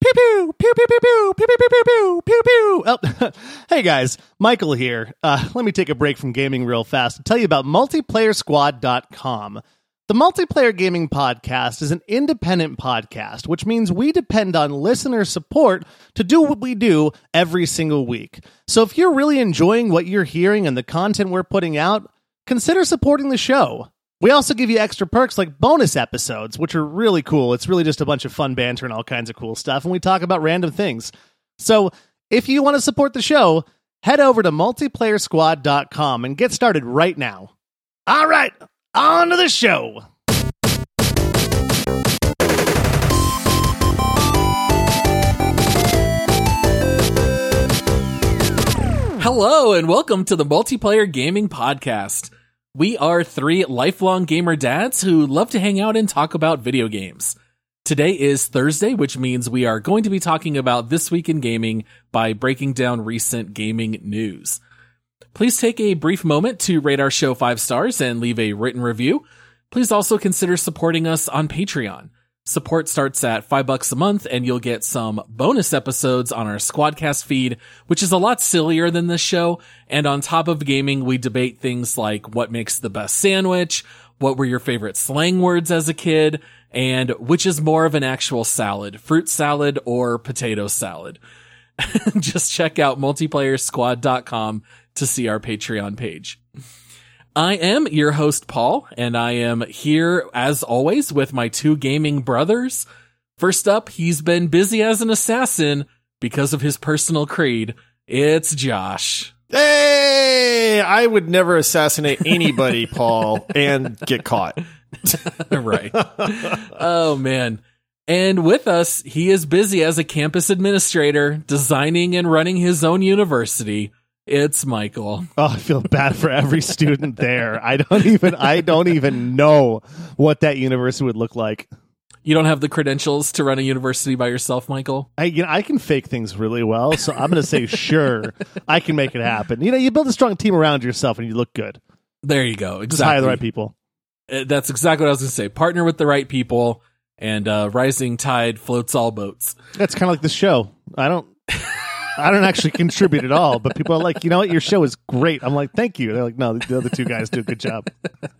Pew pew pew pew pew pew pew pew pew pew pew pew. Oh, hey guys, Michael here. Uh, let me take a break from gaming real fast to tell you about multiplayersquad.com. The Multiplayer Gaming Podcast is an independent podcast, which means we depend on listener support to do what we do every single week. So if you're really enjoying what you're hearing and the content we're putting out, consider supporting the show. We also give you extra perks like bonus episodes, which are really cool. It's really just a bunch of fun banter and all kinds of cool stuff, and we talk about random things. So if you want to support the show, head over to multiplayersquad.com and get started right now. All right, on to the show. Hello, and welcome to the Multiplayer Gaming Podcast. We are three lifelong gamer dads who love to hang out and talk about video games. Today is Thursday, which means we are going to be talking about This Week in Gaming by breaking down recent gaming news. Please take a brief moment to rate our show five stars and leave a written review. Please also consider supporting us on Patreon. Support starts at five bucks a month and you'll get some bonus episodes on our Squadcast feed, which is a lot sillier than this show. And on top of gaming, we debate things like what makes the best sandwich, what were your favorite slang words as a kid, and which is more of an actual salad, fruit salad or potato salad. Just check out multiplayersquad.com to see our Patreon page. I am your host, Paul, and I am here as always with my two gaming brothers. First up, he's been busy as an assassin because of his personal creed. It's Josh. Hey, I would never assassinate anybody, Paul, and get caught. right. oh man. And with us, he is busy as a campus administrator, designing and running his own university. It's Michael. Oh, I feel bad for every student there. I don't even I don't even know what that university would look like. You don't have the credentials to run a university by yourself, Michael. I you know I can fake things really well, so I'm going to say sure I can make it happen. You know, you build a strong team around yourself and you look good. There you go. Exactly. Just hire the right people. Uh, That's exactly what I was going to say. Partner with the right people, and uh, rising tide floats all boats. That's kind of like the show. I don't I don't actually contribute at all, but people are like, you know what, your show is great. I'm like, thank you. They're like, no, the other two guys do a good job.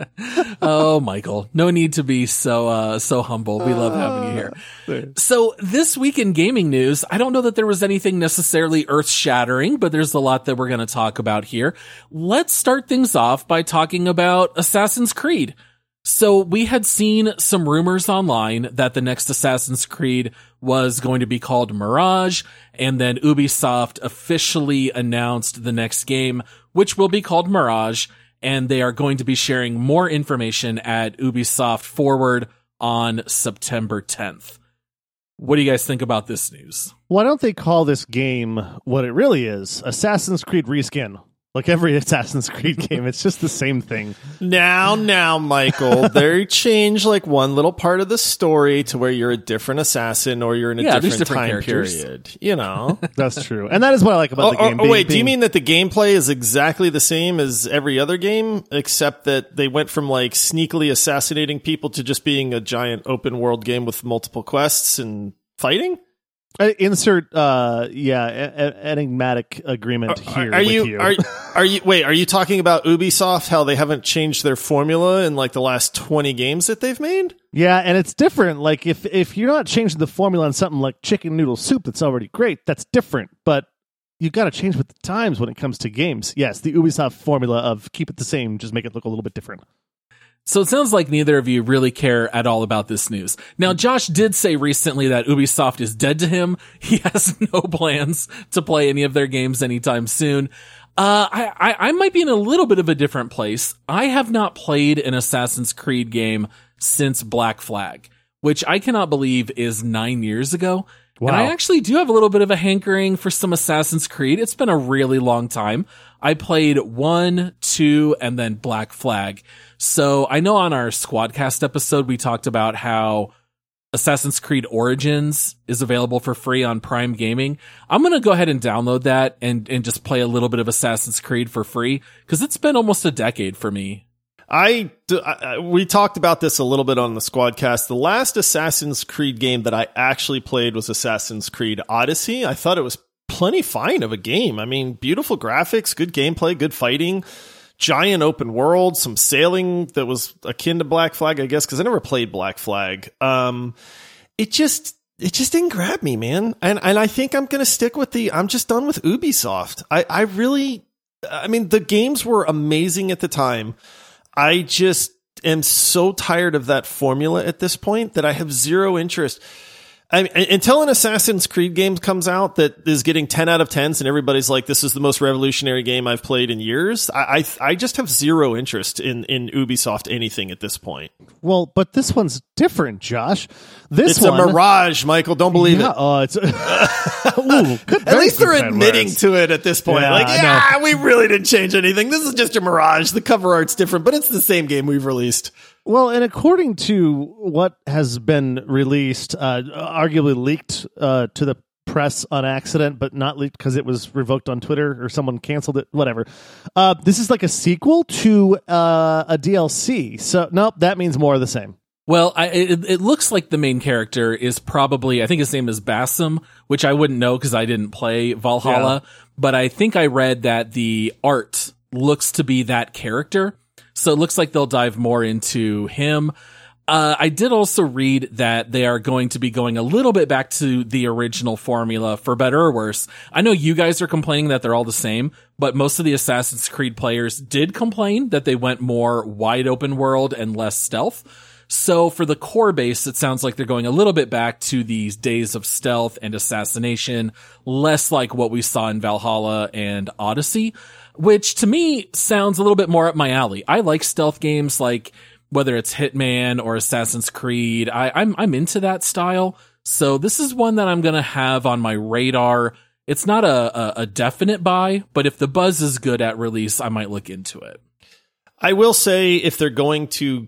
oh, Michael, no need to be so uh, so humble. We love having you here. So this week in gaming news, I don't know that there was anything necessarily earth shattering, but there's a lot that we're going to talk about here. Let's start things off by talking about Assassin's Creed. So we had seen some rumors online that the next Assassin's Creed was going to be called Mirage, and then Ubisoft officially announced the next game, which will be called Mirage, and they are going to be sharing more information at Ubisoft Forward on September 10th. What do you guys think about this news? Why don't they call this game what it really is? Assassin's Creed reskin. Like every Assassin's Creed game, it's just the same thing. Now, now, Michael, they change like one little part of the story to where you're a different assassin or you're in a Yeah, different, different time characters. period. You know. That's true. And that is what I like about oh, the oh, game. oh, being- wait, do you mean that the gameplay is exactly the same as every other game, except that they went from like sneakily assassinating people to just being a giant open world game with multiple quests and fighting? Uh, insert, uh, yeah, enigmatic agreement here. Are with you, you. are are you wait? Are you talking about Ubisoft? How they haven't changed their formula in like the last twenty games that they've made? Yeah, and it's different. Like if if you're not changing the formula on something like chicken noodle soup, that's already great. That's different, but you got to change with the times when it comes to games. Yes, the Ubisoft formula of keep it the same, just make it look a little bit different. So it sounds like neither of you really care at all about this news. Now, Josh did say recently that Ubisoft is dead to him. He has no plans to play any of their games anytime soon. Uh, I, I, I might be in a little bit of a different place. I have not played an Assassin's Creed game since Black Flag, which I cannot believe is nine years ago. And I actually do have a little bit of a hankering for some Assassin's Creed. It's been a really long time. I played one, two, and then Black Flag. So I know on our Squadcast episode, we talked about how Assassin's Creed Origins is available for free on Prime Gaming. I'm going to go ahead and download that and, and just play a little bit of Assassin's Creed for free because it's been almost a decade for me. I, I- we talked about this a little bit on the Squadcast. The last Assassin's Creed game that I actually played was Assassin's Creed Odyssey. I thought it was plenty fine of a game. I mean, beautiful graphics, good gameplay, good fighting, giant open world, some sailing that was akin to Black Flag, I guess, because I never played Black Flag. Um, it just it just didn't grab me, man. And and I think I'm gonna stick with the I'm just done with Ubisoft. I I really I mean the games were amazing at the time. I just am so tired of that formula at this point that I have zero interest. I mean, until an Assassin's Creed game comes out that is getting 10 out of 10s and everybody's like, this is the most revolutionary game I've played in years. I, I, I just have zero interest in, in Ubisoft anything at this point. Well, but this one's different, Josh. This It's a one, mirage, Michael. Don't believe yeah, it. Oh, it's Ooh, At least they're admitting words. to it at this point. Yeah, like, yeah, we really didn't change anything. This is just a mirage. The cover art's different, but it's the same game we've released. Well, and according to what has been released, uh, arguably leaked uh, to the press on accident, but not leaked because it was revoked on Twitter or someone canceled it, whatever. Uh, this is like a sequel to uh, a DLC. So, nope, that means more of the same. Well, I, it, it looks like the main character is probably, I think his name is Basim, which I wouldn't know because I didn't play Valhalla, but I think I read that the art looks to be that character. So it looks like they'll dive more into him. Uh, I did also read that they are going to be going a little bit back to the original formula for better or worse. I know you guys are complaining that they're all the same, but most of the Assassin's Creed players did complain that they went more wide open world and less stealth. So for the core base, it sounds like they're going a little bit back to these days of stealth and assassination, less like what we saw in Valhalla and Odyssey, which to me sounds a little bit more up my alley. I like stealth games like whether it's Hitman or Assassin's Creed. I, I'm, I'm into that style. So this is one that I'm going to have on my radar. It's not a, a, a definite buy, but if the buzz is good at release, I might look into it. I will say if they're going to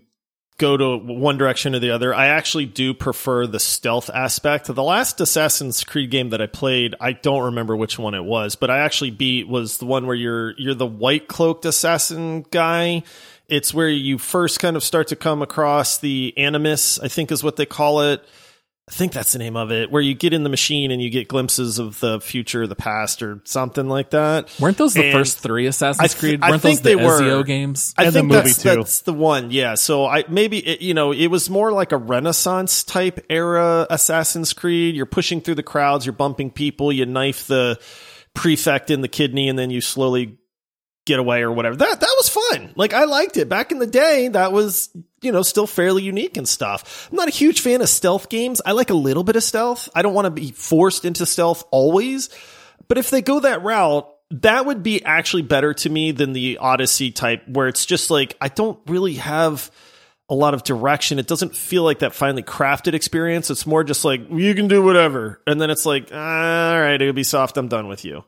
go to one direction or the other, I actually do prefer the stealth aspect. The last Assassin's Creed game that I played, I don't remember which one it was, but I actually beat was the one where you're you're the white cloaked assassin guy. It's where you first kind of start to come across the animus, I think is what they call it. I think that's the name of it, where you get in the machine and you get glimpses of the future, the past, or something like that. Weren't those the And first three Assassin's th- Creed? I Weren't think those the they were. Ezio games? I And the think movie, that's, too. that's the one. Yeah. So I maybe it, you know it was more like a Renaissance type era Assassin's Creed. You're pushing through the crowds. You're bumping people. You knife the prefect in the kidney, and then you slowly get away or whatever. That that was fun. Like I liked it back in the day. That was you know still fairly unique and stuff. I'm not a huge fan of stealth games. I like a little bit of stealth. I don't want to be forced into stealth always. But if they go that route, that would be actually better to me than the Odyssey type, where it's just like I don't really have a lot of direction. It doesn't feel like that finely crafted experience. It's more just like you can do whatever, and then it's like, all right, Ubisoft, I'm done with you.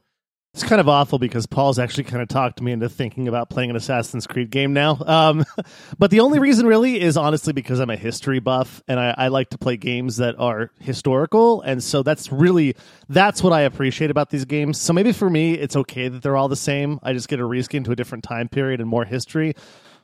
It's kind of awful because Paul's actually kind of talked me into thinking about playing an Assassin's Creed game now. Um, but the only reason really is honestly because I'm a history buff and I, I like to play games that are historical. And so that's really, that's what I appreciate about these games. So maybe for me, it's okay that they're all the same. I just get a reskin to a different time period and more history.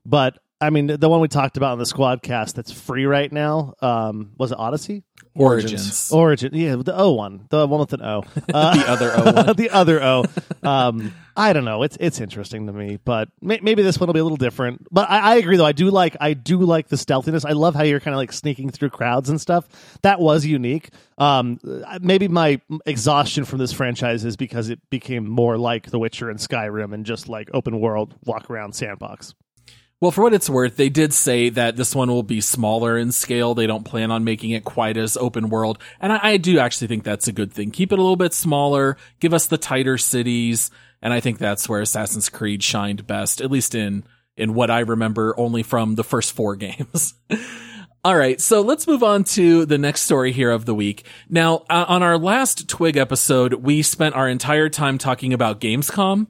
But I mean, the one we talked about on the squad cast that's free right now. Um, was it Odyssey? Origins. Origin, yeah, the O one, the one with an O, uh, the other O one. the other O. Um, I don't know. It's it's interesting to me, but may, maybe this one will be a little different. But I, I agree, though. I do like I do like the stealthiness. I love how you're kind of like sneaking through crowds and stuff. That was unique. Um, maybe my exhaustion from this franchise is because it became more like The Witcher and Skyrim and just like open world walk around sandbox. Well, for what it's worth, they did say that this one will be smaller in scale. They don't plan on making it quite as open world. And I, I, do actually think that's a good thing. Keep it a little bit smaller, give us the tighter cities. And I think that's where Assassin's Creed shined best, at least in, in what I remember only from the first four games. All right, so let's move on to the next story here of the week. Now, uh, on our last Twig episode, we spent our entire time talking about Gamescom.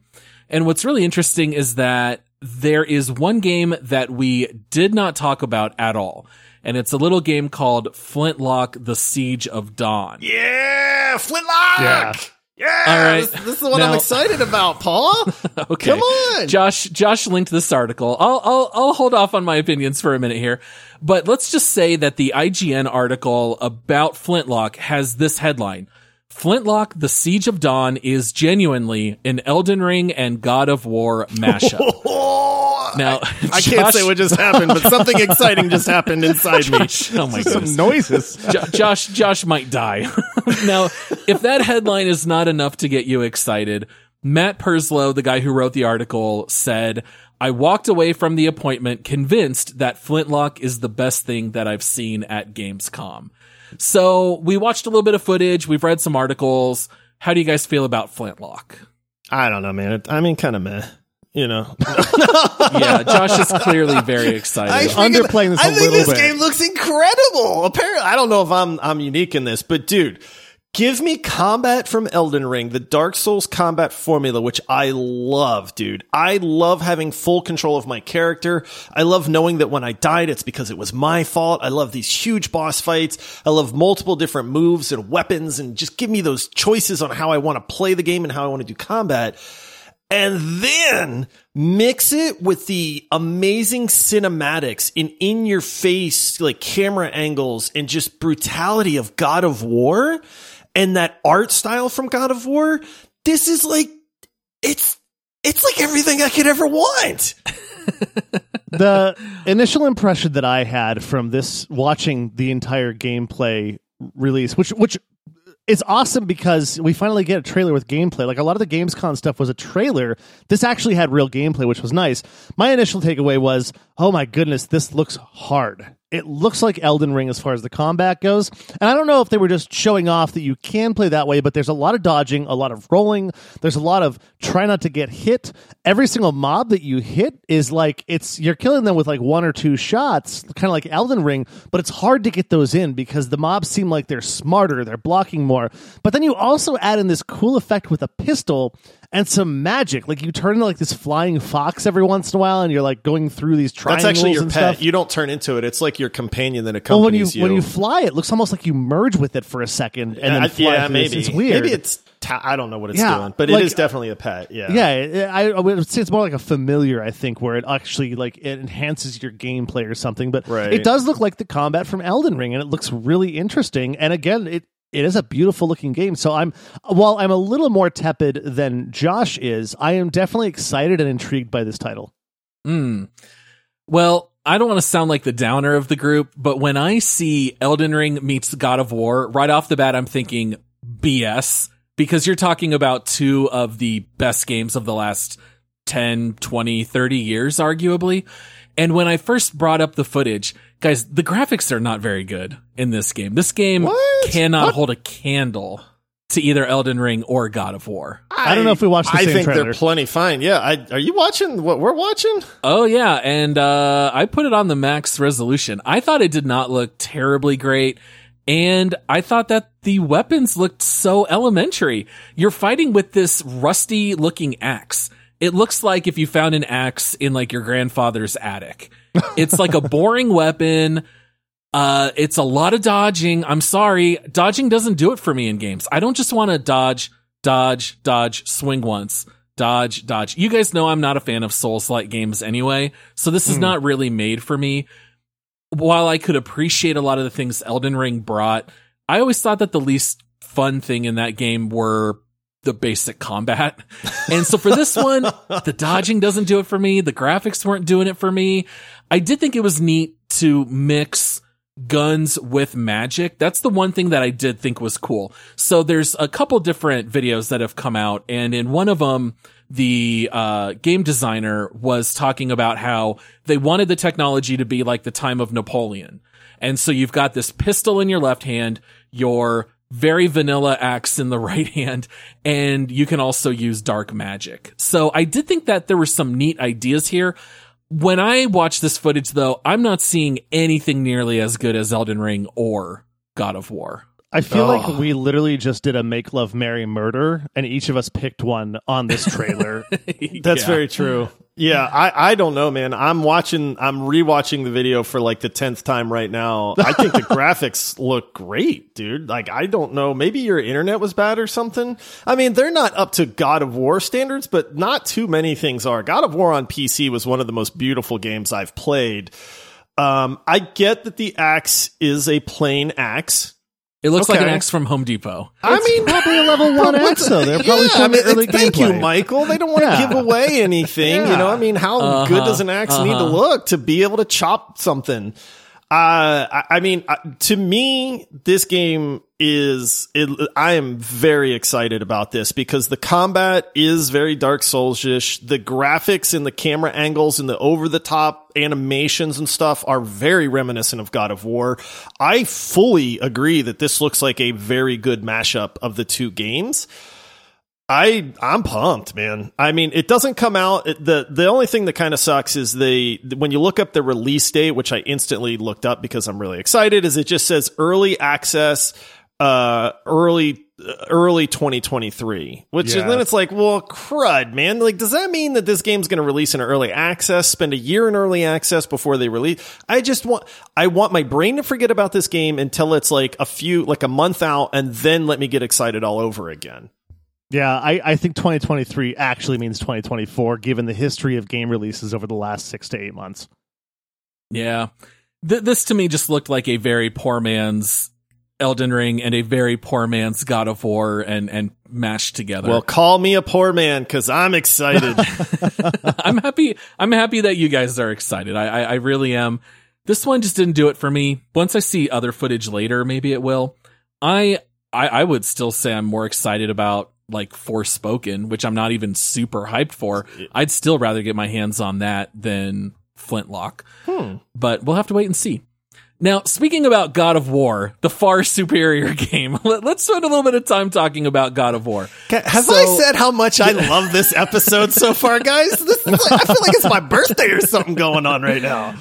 And what's really interesting is that there is one game that we did not talk about at all. And it's a little game called Flintlock The Siege of Dawn. Yeah, Flintlock! Yeah. Yeah, All right. this, this is what Now- I'm excited about, Paul. Okay. Come on. Josh, Josh linked this article. I'll, I'll, I'll hold off on my opinions for a minute here, but let's just say that the IGN article about Flintlock has this headline. Flintlock, The Siege of Dawn is genuinely an Elden Ring and God of War mashup. Now, I can't say what just happened, but something exciting just happened inside me. oh my god! Some noises. Jo- Josh Josh might die. now, if that headline is not enough to get you excited, Matt Purslow, the guy who wrote the article, said, I walked away from the appointment convinced that Flintlock is the best thing that I've seen at Gamescom. So we watched a little bit of footage. We've read some articles. How do you guys feel about Flintlock? I don't know, man. It- I mean, kind of meh. You know, Yeah, Josh is clearly very excited. I You're underplaying this I a think little this bit. game looks incredible. Apparently, I don't know if I'm I'm unique in this, but dude, give me combat from Elden Ring, the Dark Souls combat formula, which I love, dude. I love having full control of my character. I love knowing that when I died, it's because it was my fault. I love these huge boss fights. I love multiple different moves and weapons, and just give me those choices on how I want to play the game and how I want to do combat and then mix it with the amazing cinematics in in your face like camera angles and just brutality of God of War and that art style from God of War this is like it's it's like everything I could ever want the initial impression that I had from this watching the entire gameplay release, which which is awesome because we finally get a trailer with gameplay. Like a lot of the Gamescom stuff was a trailer. This actually had real gameplay, which was nice. My initial takeaway was, oh my goodness, this looks hard. It looks like Elden Ring as far as the combat goes. And I don't know if they were just showing off that you can play that way, but there's a lot of dodging, a lot of rolling. There's a lot of try not to get hit. Every single mob that you hit is like it's you're killing them with like one or two shots, kind of like Elden Ring, but it's hard to get those in because the mobs seem like they're smarter, they're blocking more. But then you also add in this cool effect with a pistol and some magic. Like you turn into like this flying fox every once in a while and you're like going through these triangles that's actually your pet stuff. you don't turn into it it's like your companion that Well, when you, accompanies when you fly, it looks almost like you merge with it for a second and then I- fly yeah through this. maybe It's weird. maybe it's ta- I don't know what it's Yeah, doing but like- it is definitely a pet yeah yeah, I, I would say it's more like a familiar. I think where it actually like it enhances your gameplay or something. But Right. it does look like the combat from Elden Ring, and it looks really interesting. And again, it it is a beautiful looking game. So I'm while I'm a little more tepid than Josh is, I am definitely excited and intrigued by this title. Hmm. Well, I don't want to sound like the downer of the group, but when I see Elden Ring meets God of War, right off the bat, I'm thinking BS because you're talking about two of the best games of the last 10, 20, 30 years, arguably. And when I first brought up the footage, guys, the graphics are not very good in this game. This game What? cannot What? hold a candle to either Elden Ring or God of War. I don't know if we watched the I same think trailer. they're plenty fine. Yeah, I, are you watching what we're watching? Oh yeah, and uh, I put it on the max resolution. I thought it did not look terribly great, and I thought that the weapons looked so elementary. You're fighting with this rusty looking axe. It looks like if you found an axe in like your grandfather's attic. It's like a boring weapon. Uh, it's a lot of dodging. I'm sorry. Dodging doesn't do it for me in games. I don't just want to dodge, dodge, dodge, swing once, dodge, dodge. You guys know I'm not a fan of Souls-like games anyway, so this is Hmm. not really made for me. While I could appreciate a lot of the things Elden Ring brought, I always thought that the least fun thing in that game were the basic combat. And so for this one, the dodging doesn't do it for me. The graphics weren't doing it for me. I did think it was neat to mix guns with magic. That's the one thing that I did think was cool. So there's a couple different videos that have come out and in one of them, the uh, game designer was talking about how they wanted the technology to be like the time of Napoleon. And so you've got this pistol in your left hand, your very vanilla axe in the right hand, and you can also use dark magic. So I did think that there were some neat ideas here. When I watch this footage though, I'm not seeing anything nearly as good as Elden Ring or God of War. I feel Oh. like we literally just did a make love marry murder, and each of us picked one on this trailer. That's Yeah. very true. Yeah, I, I don't know, man. I'm watching, I'm rewatching the video for like the 10th time right now. I think the graphics look great, dude. Like, I don't know. Maybe your internet was bad or something. I mean, they're not up to God of War standards, but not too many things are. God of War on PC was one of the most beautiful games I've played. Um, I get that the axe is a plain axe. It looks like an Okay. axe from Home Depot. I mean, probably a level one axe, though. They're probably yeah, I showing mean, early thank gameplay. you, Michael. They don't want Yeah. to give away anything. You know, I mean, how Uh-huh, good does an axe need to uh-huh. look to be able to chop something? Uh, I, mean, uh, to me, this game is, it, I am very excited about this because the combat is very Dark Souls-ish. The graphics and the camera angles and the over-the-top animations and stuff are very reminiscent of God of War. I fully agree that this looks like a very good mashup of the two games. I I'm pumped, man. I mean, it doesn't come out. It, the The only thing that kind of sucks is the when you look up the release date, which I instantly looked up because I'm really excited. Is it just says early access, uh, early uh, early 2023, which Yeah. then it's like, well, crud, man. Like, does that mean that this game's going to release in early access? Spend a year in early access before they release? I just want I want my brain to forget about this game until it's like a few like a month out, and then let me get excited all over again. Yeah, I, I think 2023 actually means 2024, given the history of game releases over the last six to eight months. Yeah. Th- this to me just looked like a very poor man's Elden Ring and a very poor man's God of War and, and mashed together. Well, call me a poor man because I'm excited. I'm happy. I'm happy that you guys are excited. I, I, I really am. This one just didn't do it for me. Once I see other footage later, maybe it will. I, I, I would still say I'm more excited about like Forspoken, which I'm not even super hyped for. I'd still rather get my hands on that than Flintlock. Hmm. But we'll have to wait and see. Now, speaking about God of War, the far superior game, let, us spend a little bit of time talking about God of War. Have So- I said how much I love this episode so far, guys? This is like, I feel like it's my birthday or something going on right now.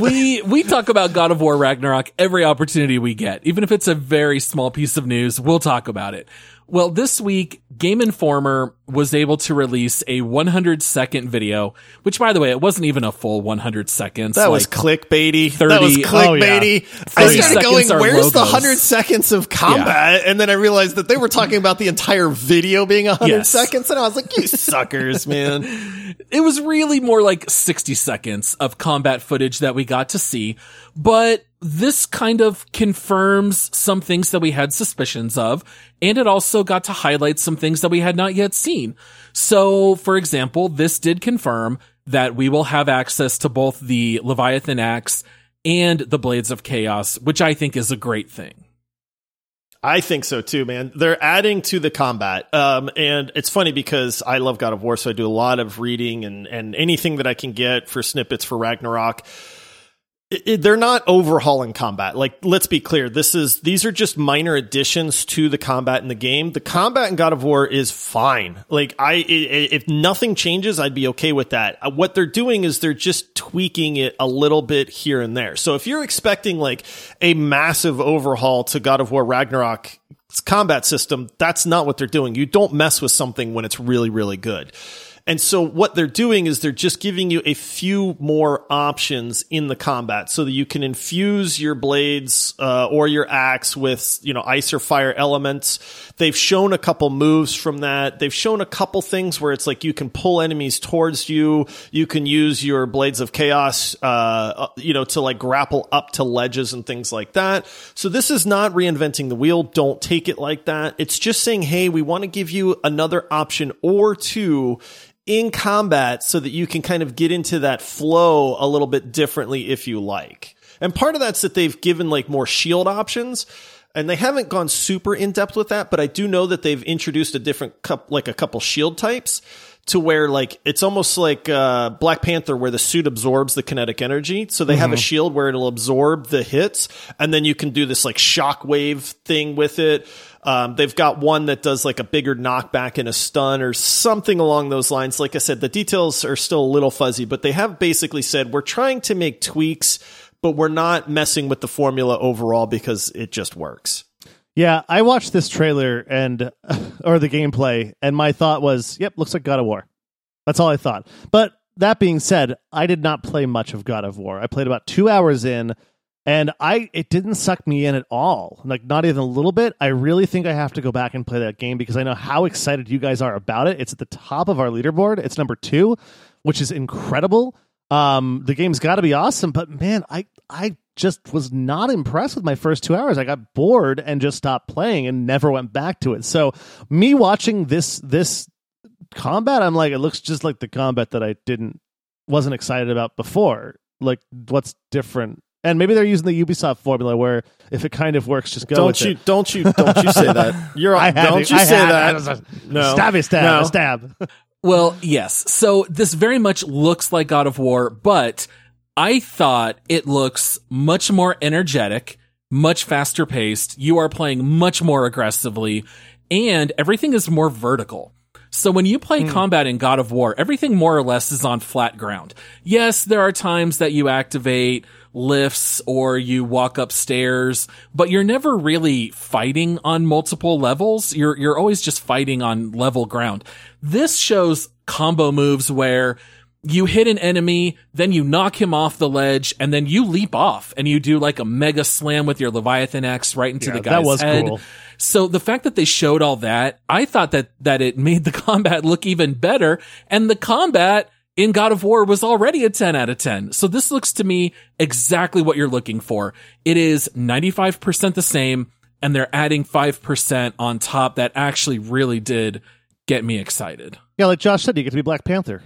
we we talk about God of War Ragnarok every opportunity we get. Even if it's a very small piece of news, we'll talk about it. Well, this week, Game Informer was able to release a 100 second video, which by the way, it wasn't even a full 100 seconds. That was like- clickbaity. 30 that was oh, yeah. clickbaity. I started going, where's the 100 seconds of combat? And then I realized that they were talking about the entire video being 100 Yes. seconds. And I was like, you suckers, man. it was really more like 60 seconds of combat footage that we got to see, but this kind of confirms some things that we had suspicions of, and it also got to highlight some things that we had not yet seen. So, for example, this did confirm that we will have access to both the Leviathan Axe and the Blades of Chaos, which I think is a great thing. I think so too, man. They're adding to the combat. Um, and it's funny because I love God of War, so I do a lot of reading and, and anything that I can get for snippets for Ragnarok. It, it- they're not overhauling combat. Like, let's be clear. This is, these are just minor additions to the combat in the game. The combat in God of War is fine. Like, I, i- i- if nothing changes, I'd be okay with that. Uh, What they're doing is they're just tweaking it a little bit here and there. So if you're expecting like a massive overhaul to God of War Ragnarok, combat system, that's not what they're doing. You don't mess with something when it's really, really good. And so what they're doing is they're just giving you a few more options in the combat so that you can infuse your blades uh, or your axe with, you know, ice or fire elements. They've shown a couple moves from that. They've shown a couple things where it's like you can pull enemies towards you. You can use your blades of chaos, uh, uh you know, to like grapple up to ledges and things like that. So this is not reinventing the wheel. Don't take it like that. It's just saying, hey, we want to give you another option or two in combat so that you can kind of get into that flow a little bit differently if you like. And part of that's that they've given like more shield options and they haven't gone super in depth with that, but I do know that they've introduced a different cup, like a couple shield types to where like it's almost like uh, Black Panther where the suit absorbs the kinetic energy. So they mm-hmm. have a mm-hmm. shield where it'll absorb the hits, and then you can do this like shockwave thing with it. Um, they've got one that does like a bigger knockback and a stun or something along those lines. Like I said, the details are still a little fuzzy, but they have basically said we're trying to make tweaks, but we're not messing with the formula overall because it just works. Yeah, I watched this trailer and or the gameplay, and my thought was, "Yep, looks like God of War." That's all I thought. But that being said, I did not play much of God of War. I played about two hours in, and I it didn't suck me in at all like not even a little bit i really think i have to go back and play that game because i know how excited you guys are about it it's at the top of our leaderboard it's number two which is incredible um the game's got to be awesome but man i i just was not impressed with my first two hours i got bored and just stopped playing and never went back to it so me watching this this combat i'm like it looks just like the combat that i didn't wasn't excited about before like what's different and maybe they're using the Ubisoft formula where if it kind of works, just go. Don't you? It. Don't you? Don't you say that? You're. I don't to. you I say that? no. Stabby stab. No. stab. well, yes. So this very much looks like God of War, but I thought it looks much more energetic, much faster paced. You are playing much more aggressively, and everything is more vertical. So when you play mm. combat in God of War, everything more or less is on flat ground. Yes, there are times that you activate lifts or you walk upstairs, but you're never really fighting on multiple levels. You're, you're always just fighting on level ground. This shows combo moves where you hit an enemy, then you knock him off the ledge, and then you leap off and you do like a mega slam with your Leviathan axe right into yeah, the guy's that was head. Cool. So the fact that they showed all that, I thought that, that it made the combat look even better. And the combat in God of War was already a 10 out of 10. So this looks to me exactly what you're looking for. It is 95% the same and they're adding 5% on top that actually really did get me excited. Yeah, like Josh said, you get to be Black Panther.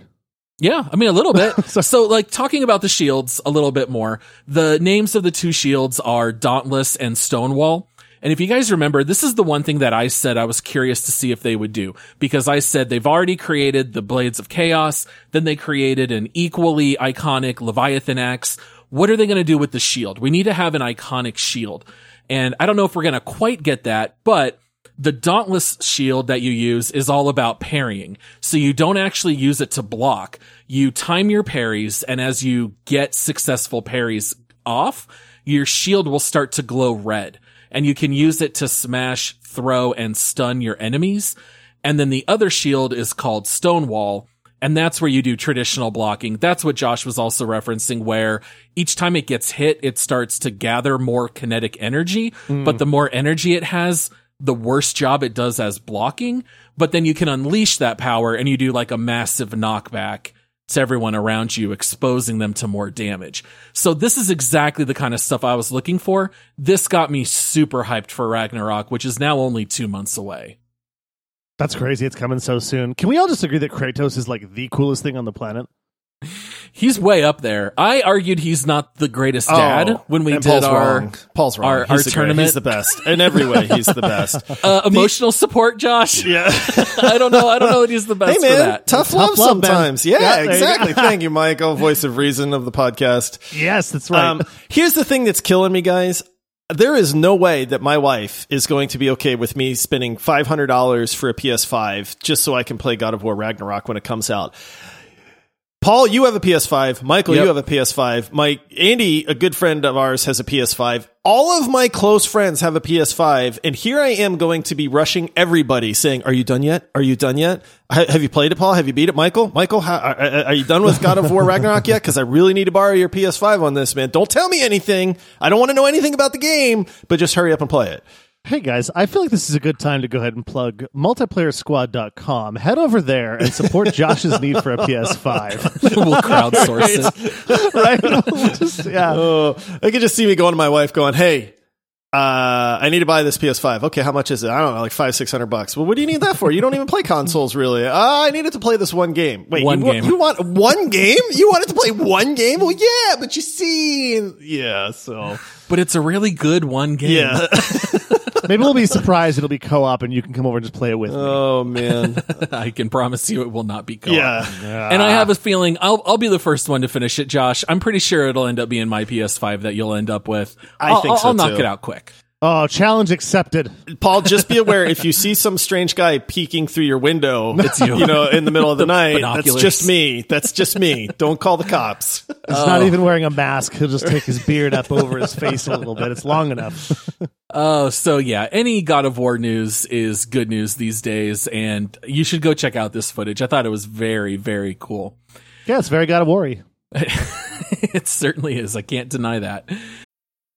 Yeah, I mean a little bit. so like talking about the shields a little bit more. The names of the two shields are Dauntless and Stonewall. And if you guys remember, this is the one thing that I said I was curious to see if they would do because I said they've already created the Blades of Chaos. Then they created an equally iconic Leviathan axe. What are they going to do with the shield? We need to have an iconic shield. And I don't know if we're going to quite get that, but the Dauntless shield that you use is all about parrying. So you don't actually use it to block. You time your parries and as you get successful parries off, your shield will start to glow red and you can use it to smash, throw, and stun your enemies. And then the other shield is called Stonewall. And that's where you do traditional blocking. That's what Josh was also referencing, where each time it gets hit, it starts to gather more kinetic energy. Mm. But the more energy it has, the worst job it does as blocking. But then you can unleash that power and you do like a massive knockback to everyone around you, exposing them to more damage. So this is exactly the kind of stuff I was looking for. This got me super hyped for Ragnarok, which is now only two months away. That's crazy. It's coming so soon. Can we all just agree that Kratos is like the coolest thing on the planet? He's way up there. I argued he's not the greatest dad oh, when we did Paul's our wrong. Paul's wrong. Our, our tournament. He's the best in every way. He's the best. Uh, emotional the, support, Josh. Yeah, I don't know. I don't know that he's the best. Hey man, tough, tough love, love sometimes. Man. Yeah, yeah exactly. Thank you, Michael, voice of reason of the podcast. Yes, that's right. Um, here's the thing that's killing me, guys. There is no way that my wife is going to be okay with me spending $500 for a PS5 just so I can play God of War Ragnarok when it comes out. Paul, you have a PS5. Michael, Yep. you have a PS5. My Andy, a good friend of ours, has a PS5. All of my close friends have a PS5, and here I am going to be rushing everybody, saying, "Are you done yet? Are you done yet? Ha- have you played it, Paul? Have you beat it, Michael? Michael, how, are are you done with God of War Ragnarok yet? Because I really need to borrow your PS5 on this, man. Don't tell me anything. I don't want to know anything about the game, but just hurry up and play it." Hey guys, I feel like this is a good time to go ahead and plug multiplayer multiplayersquad.com. Head over there and support Josh's need for a PS5. we'll crowdsource it. right? We'll just- yeah. Oh, I could just see me going to my wife, going, "Hey." Uh, I need to buy this PS5. Okay, how much is it? I don't know, like five, six hundred bucks. Well, what do you need that for? You don't even play consoles, really. Uh, I needed to play this one game. Wait, One you, game. You want one game? You wanted to play one game? Well, yeah, but you see, yeah. So But it's a really good one game. yeah. Maybe we'll be surprised it'll be co-op and you can come over and just play it with me. oh man. I can promise you it will not be co-op. Yeah. And I have a feeling I'll I'll be the first one to finish it, Josh. I'm pretty sure it'll end up being my PS5 that you'll end up with. I I'll, think I'll, so, I'll knock it out quick. Oh, challenge accepted. Paul, just be aware if you see some strange guy peeking through your window, it's you. you know, in the middle of the night. binoculars. That's just me. That's just me. Don't call the cops. He's not oh. even wearing a mask. He'll just take his beard up over his face a little bit. It's long enough. Oh, so yeah, any God of War news is good news these days, and you should go check out this footage. I thought it was very, very cool. Yeah, it's very God of worry. it certainly is. I can't deny that.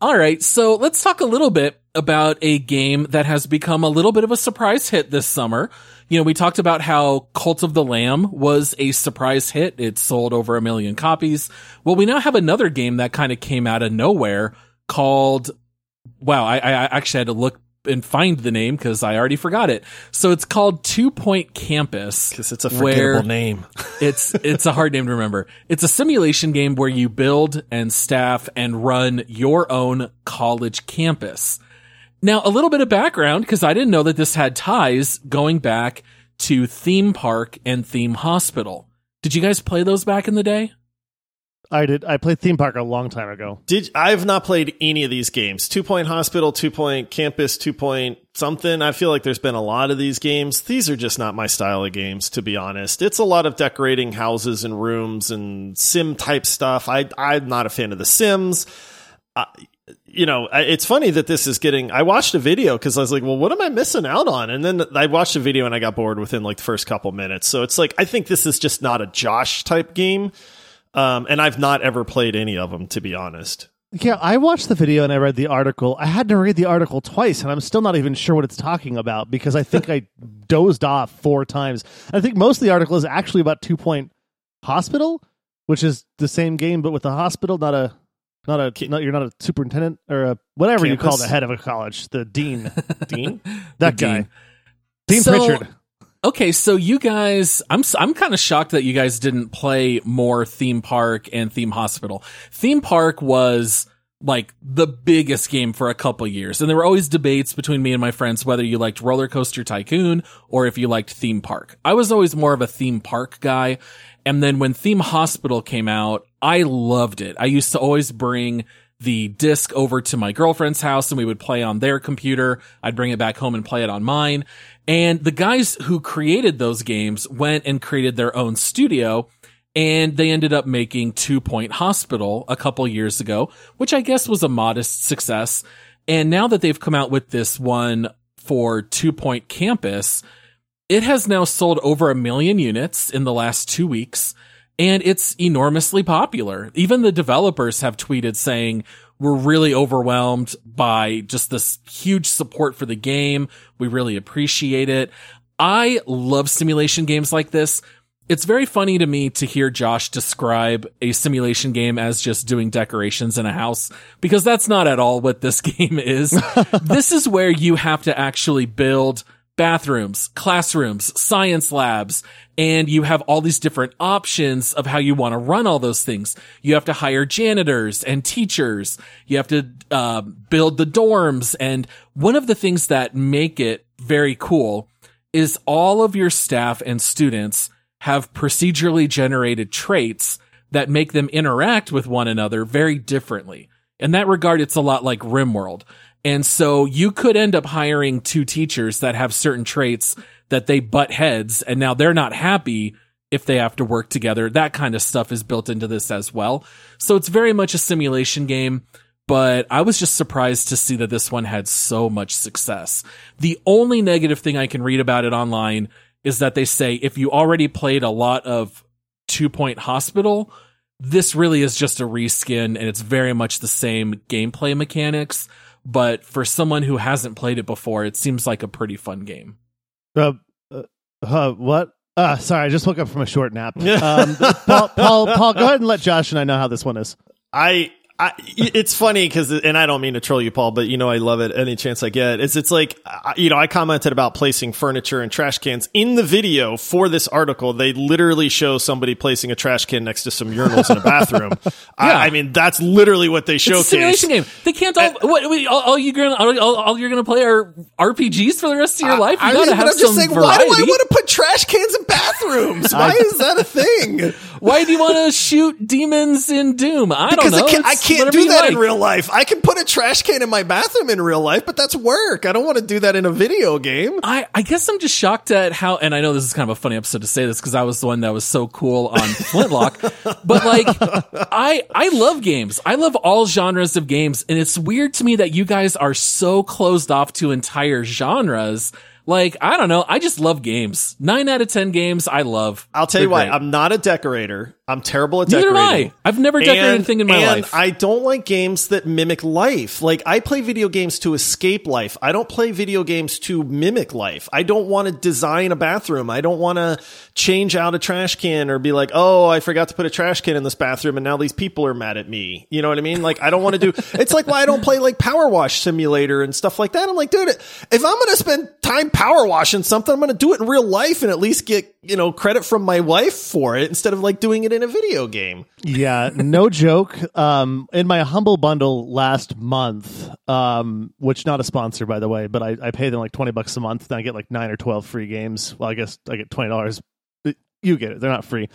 All right, so let's talk a little bit about a game that has become a little bit of a surprise hit this summer. You know, we talked about how Cult of the Lamb was a surprise hit. It sold over a million copies. Well, we now have another game that kind of came out of nowhere called, wow, I, I actually had to look and find the name because I already forgot it. So it's called Two Point Campus. Because it's a forgettable name. it's it's a hard name to remember. It's a simulation game where you build and staff and run your own college campus. Now, a little bit of background because I didn't know that this had ties going back to Theme Park and Theme Hospital. Did you guys play those back in the day? I did. I played theme park a long time ago. Did I've not played any of these games. Two Point Hospital, Two Point Campus, Two Point something. I feel like there's been a lot of these games. These are just not my style of games, to be honest. It's a lot of decorating houses and rooms and sim type stuff. I I'm not a fan of the Sims. Uh, you know, it's funny that this is getting. I watched a video because I was like, "Well, what am I missing out on?" And then I watched a video and I got bored within like the first couple minutes. So it's like I think this is just not a Josh type game. Um, and I've not ever played any of them, to be honest. Yeah, I watched the video and I read the article. I had to read the article twice, and I'm still not even sure what it's talking about because I think I dozed off four times. I think most of the article is actually about Two Point Hospital, which is the same game but with a hospital, not a not a not, you're not a superintendent or a whatever you call the head of a college, the dean, Dean? that The guy, dean. Dean So- Pritchard. Okay, so you guys, I'm I'm kind of shocked that you guys didn't play more Theme Park and Theme Hospital. Theme Park was like the biggest game for a couple years, and there were always debates between me and my friends whether you liked Roller Coaster Tycoon or if you liked Theme Park. I was always more of a Theme Park guy, and then when Theme Hospital came out, I loved it. I used to always bring the disc over to my girlfriend's house and we would play on their computer. I'd bring it back home and play it on mine. And the guys who created those games went and created their own studio and they ended up making Two Point Hospital a couple years ago, which I guess was a modest success. And now that they've come out with this one for Two Point Campus, it has now sold over a million units in the last two weeks. and it's enormously popular. Even the developers have tweeted saying, we're really overwhelmed by just this huge support for the game. We really appreciate it. I love simulation games like this. It's very funny to me to hear Josh describe a simulation game as just doing decorations in a house because that's not at all what this game is. this is where you have to actually build bathrooms, classrooms, science labs, and you have all these different options of how you want to run all those things. You have to hire janitors and teachers. You have to uh, build the dorms. And one of the things that make it very cool is all of your staff and students have procedurally generated traits that make them interact with one another very differently. In that regard, it's a lot like RimWorld. And so you could end up hiring two teachers that have certain traits that they butt heads and now they're not happy if they have to work together. That kind of stuff is built into this as well. So it's very much a simulation game, but I was just surprised to see that this one had so much success. The only negative thing I can read about it online is that they say if you already played a lot of Two Point Hospital, this really is just a reskin and it's very much the same gameplay mechanics. But for someone who hasn't played it before, it seems like a pretty fun game. Uh, uh, uh, what? Uh, sorry, I just woke up from a short nap. Um, Paul, Paul, Paul, go ahead and let Josh and I know how this one is. I I, it's funny because, and I don't mean to troll you, Paul, but you know I love it any chance I get. Is it's like, you know, I commented about placing furniture and trash cans in the video for this article. They literally show somebody placing a trash can next to some urinals in a bathroom. yeah. I, I, mean, that's literally what they showcase. It's a simulation game. They can't all. what, all, all you gonna all, all, you're gonna play are RPGs for the rest of your life. You I gotta mean, have I'm just saying, variety. why do I want to put trash cans in bathrooms? Why is that a thing? why do you want to shoot demons in Doom? I because don't know. I can't, can't do that like. in real life. I can put a trash can in my bathroom in real life, but that's work. I don't want to do that in a video game. I, I guess I'm just shocked at how, and I know this is kind of a funny episode to say this because I was the one that was so cool on Flintlock, but like, I, I love games. I love all genres of games. And it's weird to me that you guys are so closed off to entire genres like, I don't know. I just love games. Nine out of 10 games I love. I'll tell They're you why. I'm not a decorator. I'm terrible at decorating. Neither am I. I've never decorated and, anything in my and life. I don't like games that mimic life. Like, I play video games to escape life. I don't play video games to mimic life. I don't want to design a bathroom. I don't want to change out a trash can or be like, oh, I forgot to put a trash can in this bathroom and now these people are mad at me. You know what I mean? Like, I don't want to do, it's like why I don't play like Power Wash Simulator and stuff like that. I'm like, dude, if I'm going to spend time power washing something, I'm going to do it in real life and at least get, you know, credit from my wife for it instead of like doing it in a video game. Yeah, no joke. Um, in my humble bundle last month, um, which not a sponsor by the way, but I, I pay them like 20 bucks a month and I get like nine or 12 free games. Well, I guess I get $20. You get it. They're not free.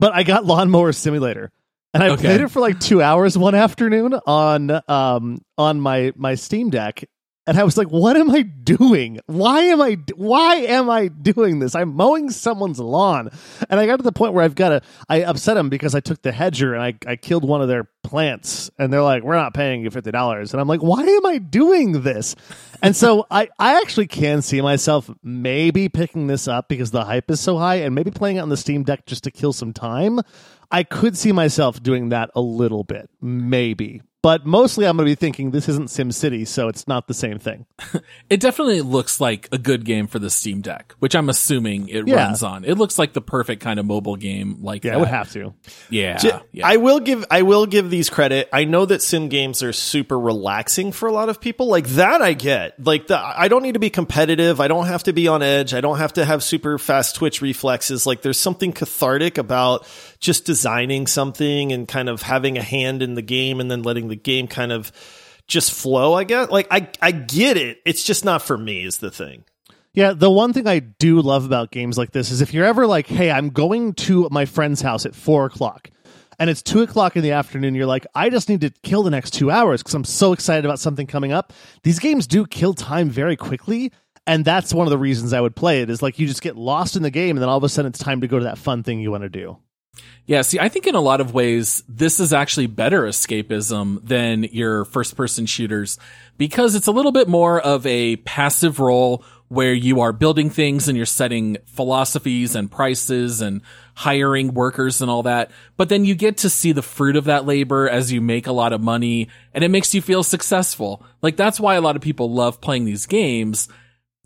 But I got Lawnmower Simulator. And I okay. played it for like two hours one afternoon on um on my my Steam Deck, and I was like, what am I doing? Why am I, why am I doing this? I'm mowing someone's lawn. And I got to the point where I've got to, I upset them because I took the hedger and I, I killed one of their plants. And they're like, we're not paying you $50. And I'm like, why am I doing this? And so I, I actually can see myself maybe picking this up because the hype is so high and maybe playing it on the Steam Deck just to kill some time. I could see myself doing that a little bit, maybe. But mostly I'm going to be thinking this isn't SimCity, so it's not the same thing. it definitely looks like a good game for the Steam Deck, which I'm assuming it yeah. runs on. It looks like the perfect kind of mobile game like Yeah, that. it would have to. Yeah, J- yeah. I will give I will give these credit. I know that sim games are super relaxing for a lot of people. Like that I get. Like the I don't need to be competitive. I don't have to be on edge. I don't have to have super fast twitch reflexes. Like there's something cathartic about just designing something and kind of having a hand in the game and then letting the game kind of just flow, I guess. Like I I get it. It's just not for me is the thing. Yeah, the one thing I do love about games like this is if you're ever like, hey, I'm going to my friend's house at four o'clock and it's two o'clock in the afternoon, you're like, I just need to kill the next two hours because I'm so excited about something coming up. These games do kill time very quickly. And that's one of the reasons I would play it is like you just get lost in the game and then all of a sudden it's time to go to that fun thing you want to do. Yeah, see, I think in a lot of ways, this is actually better escapism than your first person shooters because it's a little bit more of a passive role where you are building things and you're setting philosophies and prices and hiring workers and all that. But then you get to see the fruit of that labor as you make a lot of money and it makes you feel successful. Like that's why a lot of people love playing these games.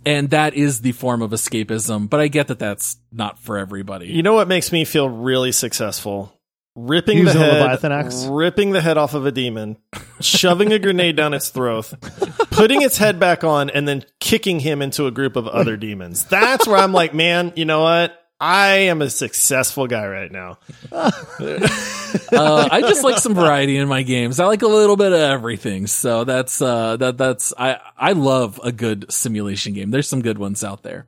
And that is the form of escapism. But I get that that's not for everybody. You know what makes me feel really successful? Ripping Using the head, Leviathan axe? ripping the head off of a demon, shoving a grenade down its throat, putting its head back on, and then kicking him into a group of other demons. That's where I'm like, man, you know what? I am a successful guy right now. uh, I just like some variety in my games. I like a little bit of everything. So that's uh, that that's I I love a good simulation game. There's some good ones out there.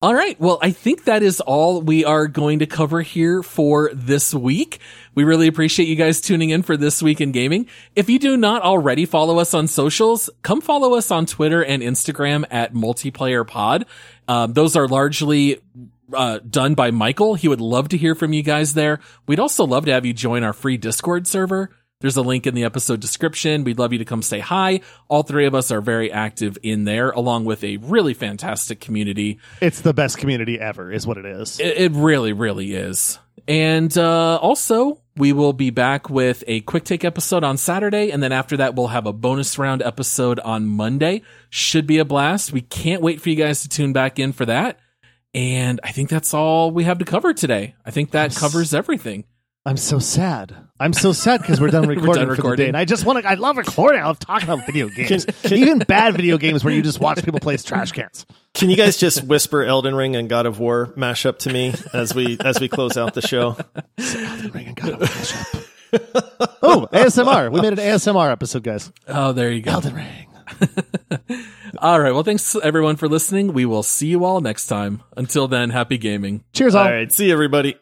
All right. Well, I think that is all we are going to cover here for this week. We really appreciate you guys tuning in for this week in gaming. If you do not already follow us on socials, come follow us on Twitter and Instagram at multiplayer pod. Um, those are largely uh, done by Michael. He would love to hear from you guys there. We'd also love to have you join our free Discord server. There's a link in the episode description. We'd love you to come say hi. All three of us are very active in there, along with a really fantastic community. It's the best community ever, is what it is. It, it really, really is. And uh, also, we will be back with a quick take episode on Saturday, and then after that, we'll have a bonus round episode on Monday. Should be a blast. We can't wait for you guys to tune back in for that. And I think that's all we have to cover today. I think that covers everything. I'm so sad. I'm so sad because we're done recording done for the day, and I just want to. I love recording. I love talking about video games, even bad video games where you just watch people play trash cans. Can you guys just whisper Elden Ring and God of War mashup to me as we as we close out the show? Ring and God of War mashup. oh, ASMR. We made an ASMR episode, guys. Oh, there you go. Elden Ring. All right. Well, thanks everyone for listening. We will see you all next time. Until then, happy gaming. Cheers, all. All right, see you, everybody.